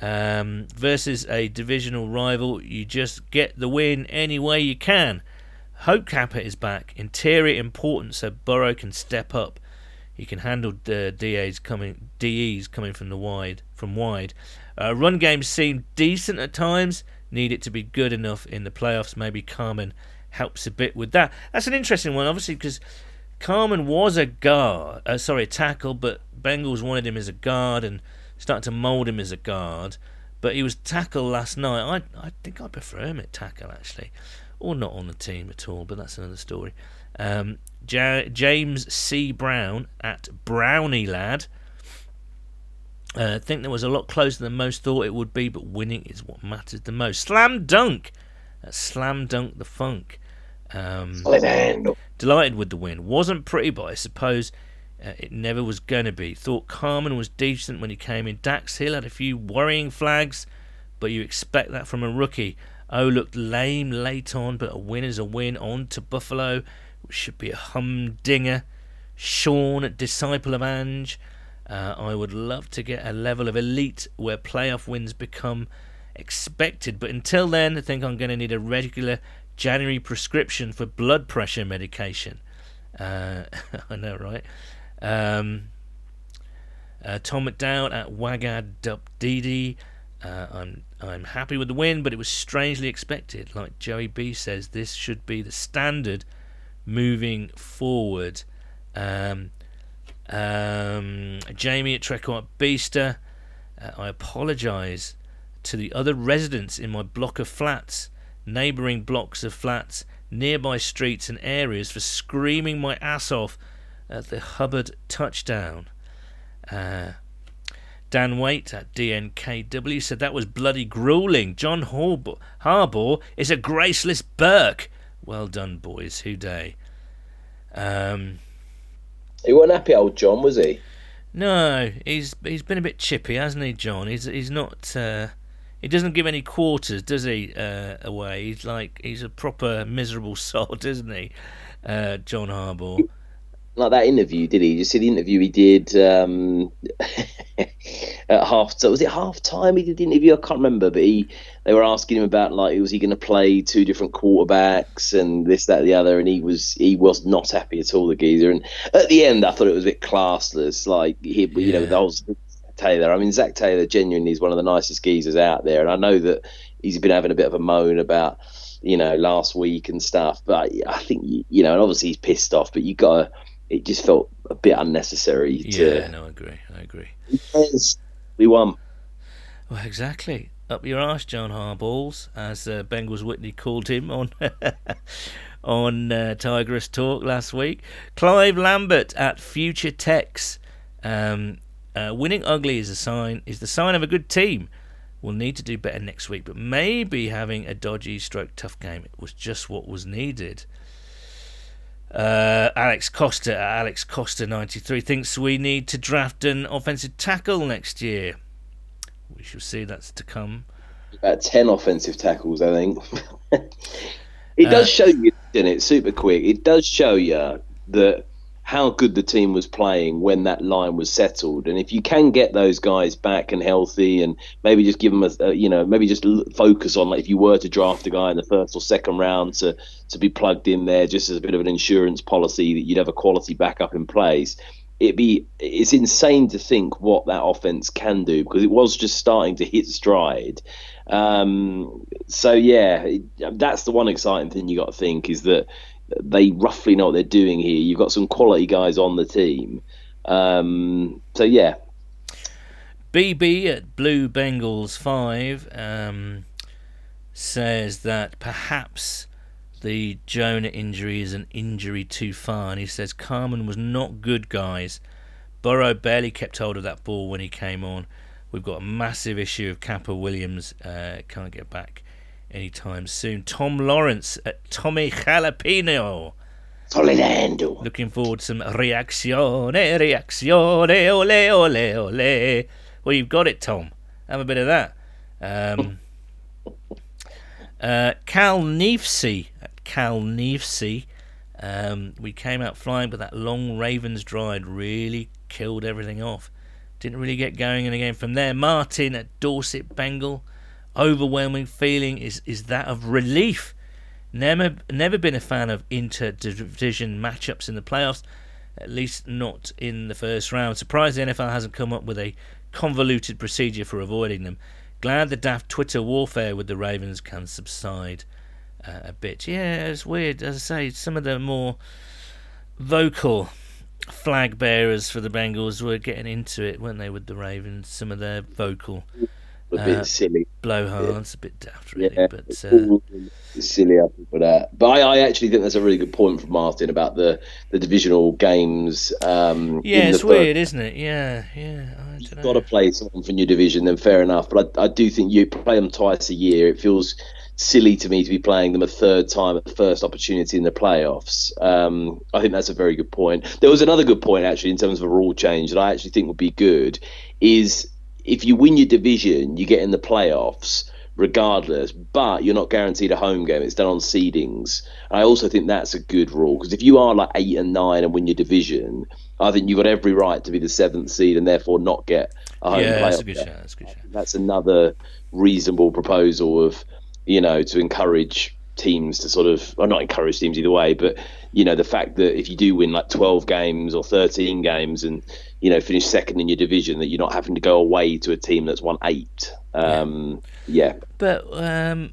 Um, versus a divisional rival, you just get the win any way you can. Hope Cappa is back. Interior important, so Burrow can step up. He can handle the DAs coming, DEs coming from the wide, from wide. Uh, run games seem decent at times. Need it to be good enough in the playoffs. Maybe Carman helps a bit with that. That's an interesting one, obviously, because Carman was a guard, uh, sorry, a tackle, but Bengals wanted him as a guard and started to mould him as a guard. But he was tackle last night. I I think I prefer him at tackle actually, or not on the team at all. But that's another story. Um, ja- James C Brown at Brownie lad. Uh, I think there was a lot closer than most thought it would be, but winning is what matters the most. Slam dunk, uh, slam dunk the funk. Um, Delighted with the win. Wasn't pretty, but I suppose uh, it never was going to be. Thought Carman was decent when he came in. Dax Hill had a few worrying flags, but you expect that from a rookie. O looked lame late on, but a win is a win. On to Buffalo, which should be a humdinger. Sean, disciple of Ange. Uh, I would love to get a level of elite where playoff wins become expected, but until then, I think I'm going to need a regular January prescription for blood pressure medication. Uh, I know, right? Um, uh, Tom McDowd at Wagad Dup Didi. Uh, I'm I'm happy with the win, but it was strangely expected. Like Joey B says, this should be the standard moving forward. Um, um, Jamie at Trekant Beaster. Uh, I apologise to the other residents in my block of flats, neighbouring blocks of flats, nearby streets and areas for screaming my ass off at the Hubbard touchdown. Uh, Dan Waite at DNKW said that was bloody grueling. John Harbaugh, Harbaugh is a graceless Burke. Well done, boys. Who Dey? Um, He wasn't happy, old John, was he? no, he's he's been a bit chippy, hasn't he, John? He's he's not. Uh, he doesn't give any quarters, does he? Uh, away. He's like he's a proper miserable sod, isn't he? Uh, John Harbaugh. Like that interview, did he? You see the interview he did um, at half? So was it half time? He did the interview. I can't remember, but he they were asking him about like was he going to play two different quarterbacks and this, that, the other, and he was he was not happy at all. The geezer, and at the end, I thought it was a bit classless. Like he, you know, the whole Taylor. I mean, Zac Taylor genuinely is one of the nicest geezers out there, and I know that he's been having a bit of a moan about you know last week and stuff. But I think you know, and obviously he's pissed off, but you got to. It just felt a bit unnecessary. To, Yeah, no, I agree. I agree. Yes, we won. Well, exactly. Up your arse, John Harballs, as uh, Bengals Whitney called him on on uh, Tigress Talk last week. Clive Lambert at Future Techs. Um, uh, winning ugly is a sign is the sign of a good team. We'll need to do better next week, but maybe having a dodgy stroke tough game was just what was needed. Uh, Alex Costa, Alex Costa 93 thinks we need to draft an offensive tackle next year. We shall see. That's to come. About ten offensive tackles, I think. it does Uh, show you, doesn't it? Super quick. It does show you that how good the team was playing when that line was settled, and if you can get those guys back and healthy, and maybe just give them a, a you know, maybe just focus on like if you were to draft a guy in the first or second round to to be plugged in there, just as a bit of an insurance policy that you'd have a quality backup in place. it'd be it's insane to think what that offense can do because it was just starting to hit stride. Um, so yeah, that's the one exciting thing you got to think is that they roughly know what they're doing here. You've got some quality guys on the team. Um, so yeah. BB at Blue Bengals five um, says that perhaps the Jonah injury is an injury too far, and he says Carman was not good, guys. Burrow barely kept hold of that ball when he came on. We've got a massive issue of Cappa Williams. Uh, can't get back anytime soon. Tom Lawrence at Tommy Jalapeno. Toledano. Looking forward to some reazione, reazione, ole, ole, ole. Well, you've got it, Tom. Have a bit of that. Um, uh, Cal Neefsey at Cal Neefsey. Um, we came out flying, but that long Ravens drive really killed everything off. Didn't really get going in the game from there. Martin at Dorset Bengal. Overwhelming feeling is, is that of relief. Never, never been a fan of inter-division matchups in the playoffs, at least not in the first round. Surprised the NFL hasn't come up with a convoluted procedure for avoiding them. Glad the daft Twitter warfare with the Ravens can subside uh, a bit. Yeah, it's weird. As I say, some of the more vocal flag bearers for the Bengals were getting into it, weren't they, with the Ravens? Some of their vocal a bit uh, silly. Blowhards, yeah. a bit daft, really. Yeah, but uh, silly for that. But I, I, actually think that's a really good point from Martin about the, the divisional games. Um, yeah, it's weird, isn't it? Yeah, yeah. You've got to play someone from your division, then fair enough. But I, I do think you play them twice a year. It feels silly to me to be playing them a third time at the first opportunity in the playoffs. Um, I think that's a very good point. There was another good point actually in terms of a rule change that I actually think would be good is if you win your division, you get in the playoffs regardless, but you're not guaranteed a home game. It's done on seedings. I also think that's a good rule because if you are like eight and nine and win your division, I think you've got every right to be the seventh seed and therefore not get a home yeah, playoff. That's a good shot. That's, a good shot. that's another reasonable proposal of you know, to encourage teams to sort of, or not encourage teams either way, but you know, the fact that if you do win like 12 games or 13 games and you know finish second in your division, that you're not having to go away to a team that's won eight. Um, yeah. yeah. But um,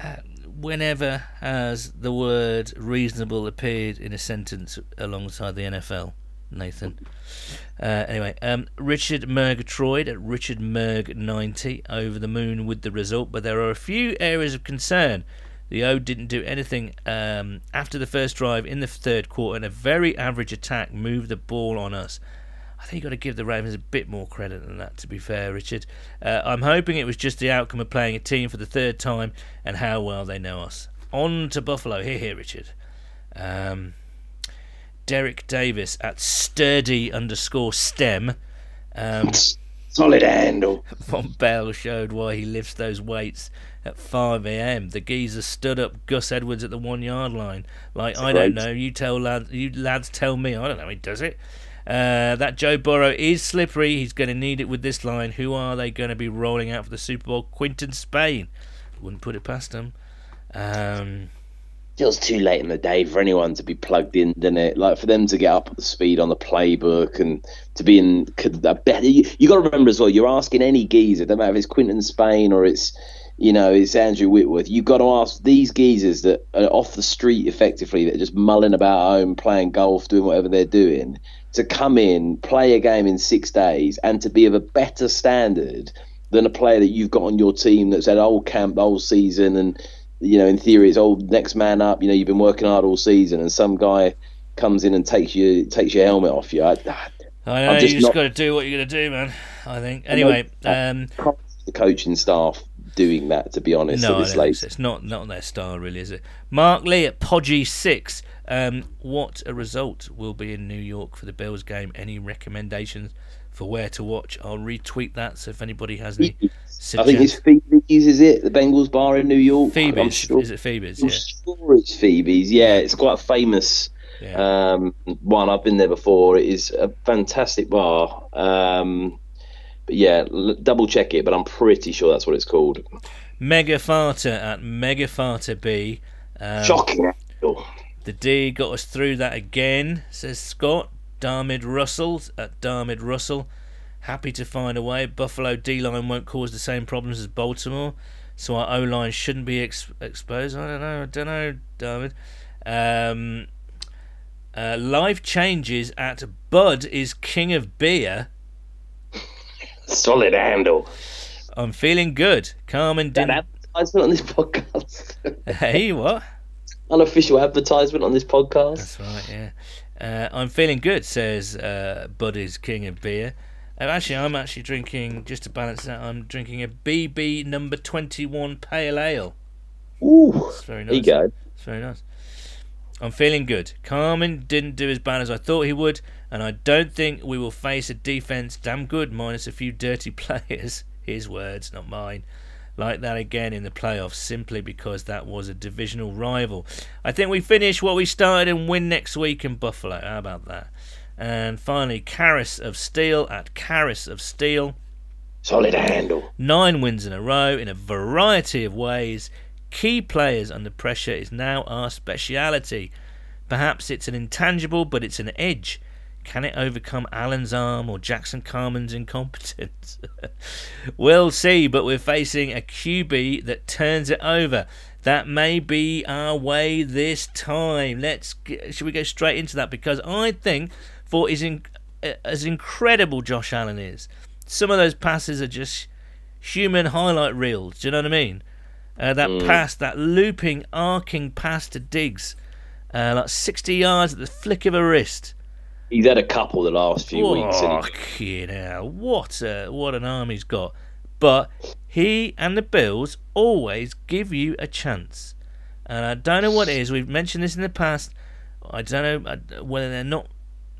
uh, whenever has the word reasonable appeared in a sentence alongside the NFL? Nathan. Uh, anyway, um, Richard Murgatroyd at Richard murg 90 over the moon with the result, but there are a few areas of concern. The O didn't do anything um, after the first drive in the third quarter, and a very average attack moved the ball on us. I think you've got to give the Ravens a bit more credit than that, to be fair, Richard. Uh, I'm hoping it was just the outcome of playing a team for the third time and how well they know us. On to Buffalo. Here, here, Richard. Um, Derek Davis at sturdy underscore stem. Um, Solid handle. Vonn Bell showed why he lifts those weights at 5 a.m. The geezer stood up Gus Edwards at the one yard line. Like, I don't know. You tell lads, you lads tell me. I don't know. He does it. Uh, that Joe Burrow is slippery. He's going to need it with this line. Who are they going to be rolling out for the Super Bowl? Quinton Spain. Wouldn't put it past him. Um, feels too late in the day for anyone to be plugged in, doesn't it? Like for them to get up at the speed on the playbook and to be in a better. You, you got to remember as well. You're asking any geezer, no matter if it's Quinton Spain or it's you know it's Andrew Whitworth. You've got to ask these geezers that are off the street effectively, that are just mulling about home, playing golf, doing whatever they're doing, to come in, play a game in six days, and to be of a better standard than a player that you've got on your team that's had old camp whole season and you know, in theory, it's old next man up. You know, you've been working hard all season, and some guy comes in and takes you takes your helmet off you. I, I know just you just got to do what you're going to do, man. I think. Anyway, um, the coaching staff doing that, to be honest. No, so. it's not not their style, really, is it? Mark Lee at Podgy Six. Um, what a result will be in New York for the Bills game? Any recommendations for where to watch? I'll retweet that. So if anybody has any I think it's Phoebe's, is it? The Bengals bar in New York. Phoebe's, sure, is it Phoebe's? I'm yeah. sure it's Phoebe's. Yeah, it's quite a famous yeah. um, one. I've been there before. It is a fantastic bar. Um, but yeah, l- double check it, but I'm pretty sure that's what it's called. Megafata at Megafata B. Um, Shocking. The D got us through that again, says Scott. Darmid Russell at Darmid Russell. Happy to find a way. Buffalo D line won't cause the same problems as Baltimore, so our O line shouldn't be ex- exposed. I don't know. I don't know, Darmid. Um, uh, life changes at Bud is king of beer. Solid handle. I'm feeling good. Carman That didn't. advertisement on this podcast. Hey, what? Unofficial advertisement on this podcast. That's right, yeah. Uh, I'm feeling good, says uh, Buddy's King of Beer. Uh, actually, I'm actually drinking, just to balance that, I'm drinking a BB number 21 Pale Ale. Ooh, It's very there you nice. go. It's very nice. I'm feeling good. Carman didn't do as bad as I thought he would, and I don't think we will face a defence damn good, minus a few dirty players. His words, not mine. Like that again in the playoffs, simply because that was a divisional rival. I think we finish what we started and win next week in Buffalo. How about that? And finally, Caris of Steel at Caris of Steel. Solid handle. Nine wins in a row in a variety of ways. Key players under pressure is now our speciality. Perhaps it's an intangible, but it's an edge. Can it overcome Allen's arm or Jackson Carman's incompetence? we'll see, but we're facing a QB that turns it over. That may be our way this time. Let's should we go straight into that because I think for as in, as incredible Josh Allen is, some of those passes are just human highlight reels. Do you know what I mean? Uh, that pass, that looping, arcing pass to Diggs, uh, like 60 yards at the flick of a wrist. He's had a couple the last few weeks. Oh, you know, what a, what an arm he's got. But he and the Bills always give you a chance. And I don't know what it is. We've mentioned this in the past. I don't know uh, whether they're not,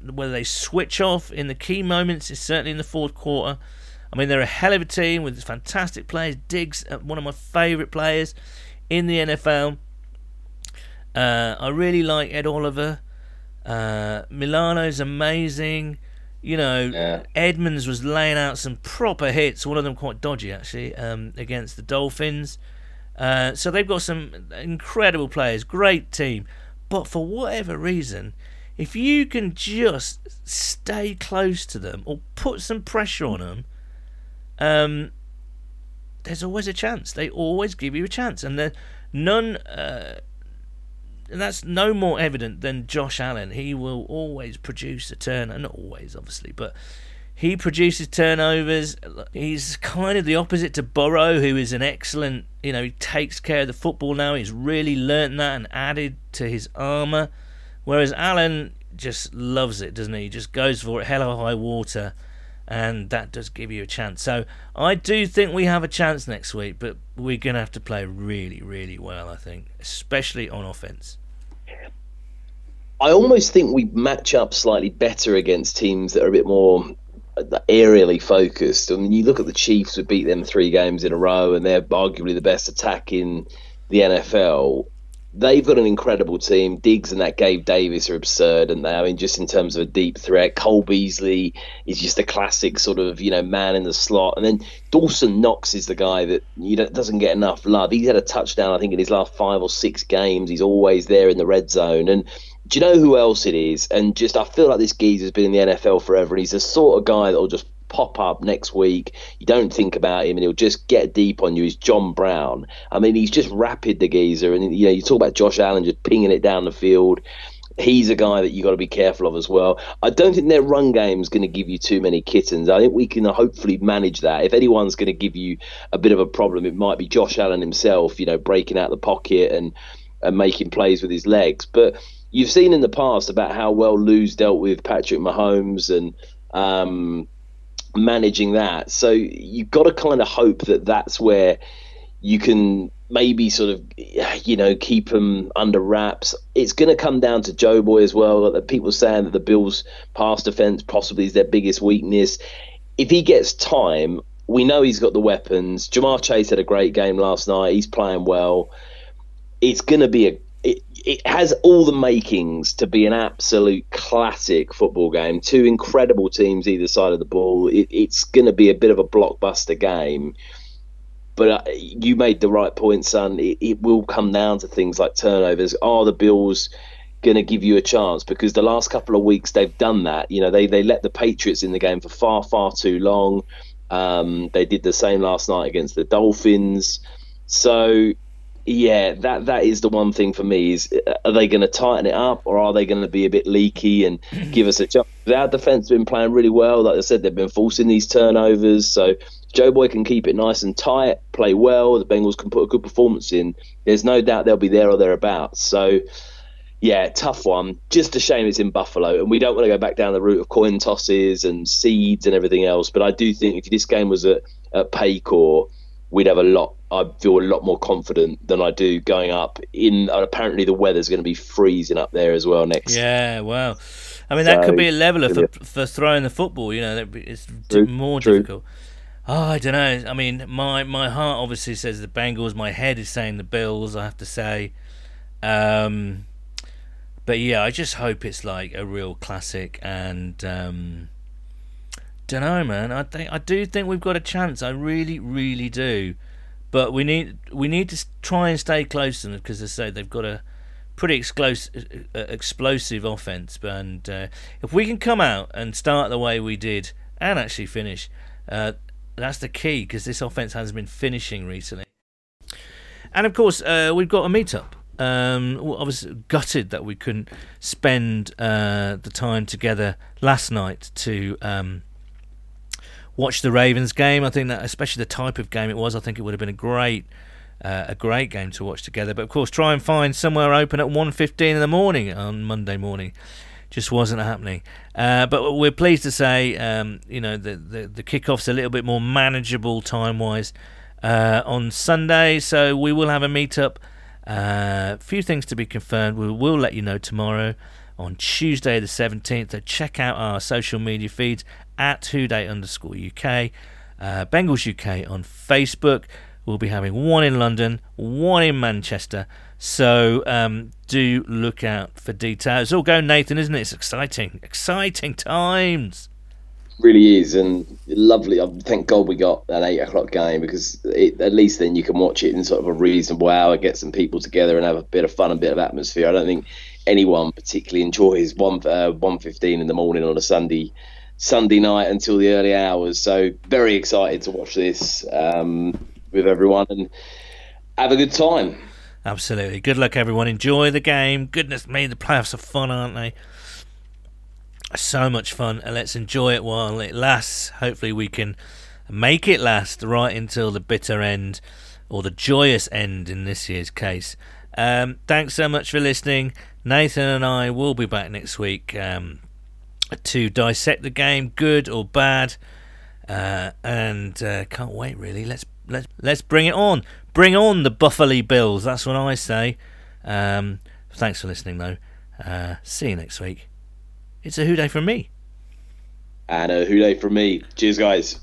whether they switch off in the key moments. It's certainly in the fourth quarter. I mean, they're a hell of a team with fantastic players. Diggs, uh, one of my favourite players in the NFL. Uh, I really like Ed Oliver. Uh, Milano's amazing. You know, Yeah. Edmunds was laying out some proper hits. One of them quite dodgy actually um, against the Dolphins. Uh, so they've got some incredible players, great team. But for whatever reason, if you can just stay close to them or put some pressure on them, um, there's always a chance. They always give you a chance, and none. Uh, and that's no more evident than Josh Allen. He will always produce a turn, and not always, obviously, but he produces turnovers. He's kind of the opposite to Burrow, who is an excellent, you know, he takes care of the football now. He's really learnt that and added to his armour. Whereas Allen just loves it, doesn't he? He just goes for it, hell or high water, and that does give you a chance. So I do think we have a chance next week, but we're going to have to play really, really well, I think, especially on offence. I almost think we match up slightly better against teams that are a bit more uh, aerially focused. I mean, you look at the Chiefs who beat them three games in a row, and they're arguably the best attack in the NFL. They've got an incredible team. Diggs and that Gabe Davis are absurd, and they, I mean, just in terms of a deep threat, Cole Beasley is just a classic sort of you know man in the slot, and then Dawson Knox is the guy that you know doesn't get enough love. He's had a touchdown, I think, in his last five or six games. He's always there in the red zone, and do you know who else it is? And just I feel like this geezer's been in the NFL forever, and he's the sort of guy that'll just pop up next week. You don't think about him, and he'll just get deep on you. Is John Brown? I mean, he's just rapid, the geezer, and you know you talk about Josh Allen just pinging it down the field. He's a guy that you've got to be careful of as well. I don't think their run game is going to give you too many kittens. I think we can hopefully manage that. If anyone's going to give you a bit of a problem, it might be Josh Allen himself. You know, breaking out the pocket and and making plays with his legs, but you've seen in the past about how well Lou's dealt with Patrick Mahomes and um, managing that. So you've got to kind of hope that that's where you can maybe sort of, you know, keep them under wraps. It's going to come down to Joe Boy as well. That people saying that the Bills' pass defense possibly is their biggest weakness. If he gets time, we know he's got the weapons. Ja'Marr Chase had a great game last night. He's playing well. It's going to be a it, has all the makings to be an absolute classic football game. Two incredible teams either side of the ball. It, it's going to be a bit of a blockbuster game. But uh, you made the right point, son. It, it will come down to things like turnovers. Are the Bills going to give you a chance because the last couple of weeks they've done that. You know, they they let the Patriots in the game for far far too long. Um, they did the same last night against the Dolphins. So yeah, that that is the one thing for me is uh, are they going to tighten it up or are they going to be a bit leaky and give us a chance? Our defense has been playing really well. Like I said, they've been forcing these turnovers. So Joe Boy can keep it nice and tight, play well. The Bengals can put a good performance in. There's no doubt they'll be there or thereabouts. So yeah, tough one. Just a shame it's in Buffalo, and we don't want to go back down the route of coin tosses and seeds and everything else. But I do think if this game was at, at Paycor, we'd have a lot. I feel a lot more confident than I do going up in. apparently, the weather's going to be freezing up there as well next. Yeah, well, I mean that so, could be a leveler for for throwing the football. You know, it's true, more true. difficult. Oh, I don't know. I mean, my my heart obviously says the Bengals. My head is saying the Bills. I have to say. Um, but yeah, I just hope it's like a real classic and. Um, don't know, man. I think I do think we've got a chance. I really, really do. But we need we need to try and stay close to them because, I say, they've got a pretty explosive, explosive offense. And uh, if we can come out and start the way we did and actually finish, uh, that's the key because this offense hasn't been finishing recently. And of course, uh, we've got a meetup. Um, I was gutted that we couldn't spend uh, the time together last night to um, watch the Ravens game. I think that, especially the type of game it was, I think it would have been a great, uh, a great game to watch together. But of course, try and find somewhere open at 1.15 in the morning on Monday morning. Just wasn't happening. Uh, but we're pleased to say, um, you know, the, the the kickoff's a little bit more manageable time wise uh, on Sunday. So we will have a meetup. A uh, few things to be confirmed. We will let you know tomorrow on Tuesday the 17th. So check out our social media feeds at Houday underscore UK, uh, Bengals UK on Facebook. We'll be having one in London, one in Manchester. So um, do look out for details. It's all going, Nathan, isn't it? It's exciting, exciting times. Really is, and lovely. Thank God we got an eight o'clock game because it, at least then you can watch it in sort of a reasonable hour, get some people together, and have a bit of fun, a bit of atmosphere. I don't think anyone particularly enjoys one uh, one fifteen in the morning on a Sunday Sunday night until the early hours. So very excited to watch this um, with everyone and have a good time. Absolutely. Good luck, everyone. Enjoy the game. Goodness me, the playoffs are fun, aren't they? So much fun, and let's enjoy it while it lasts. Hopefully, we can make it last right until the bitter end, or the joyous end in this year's case. Um, thanks so much for listening. Nathan and I will be back next week. Um, to dissect the game, good or bad. Uh, and uh, can't wait really. Let's let's let's bring it on. Bring on the Buffalo Bills. That's what I say. Um, thanks for listening though. Uh, see you next week. It's a Houday from me. And a Houday from me. Cheers, guys.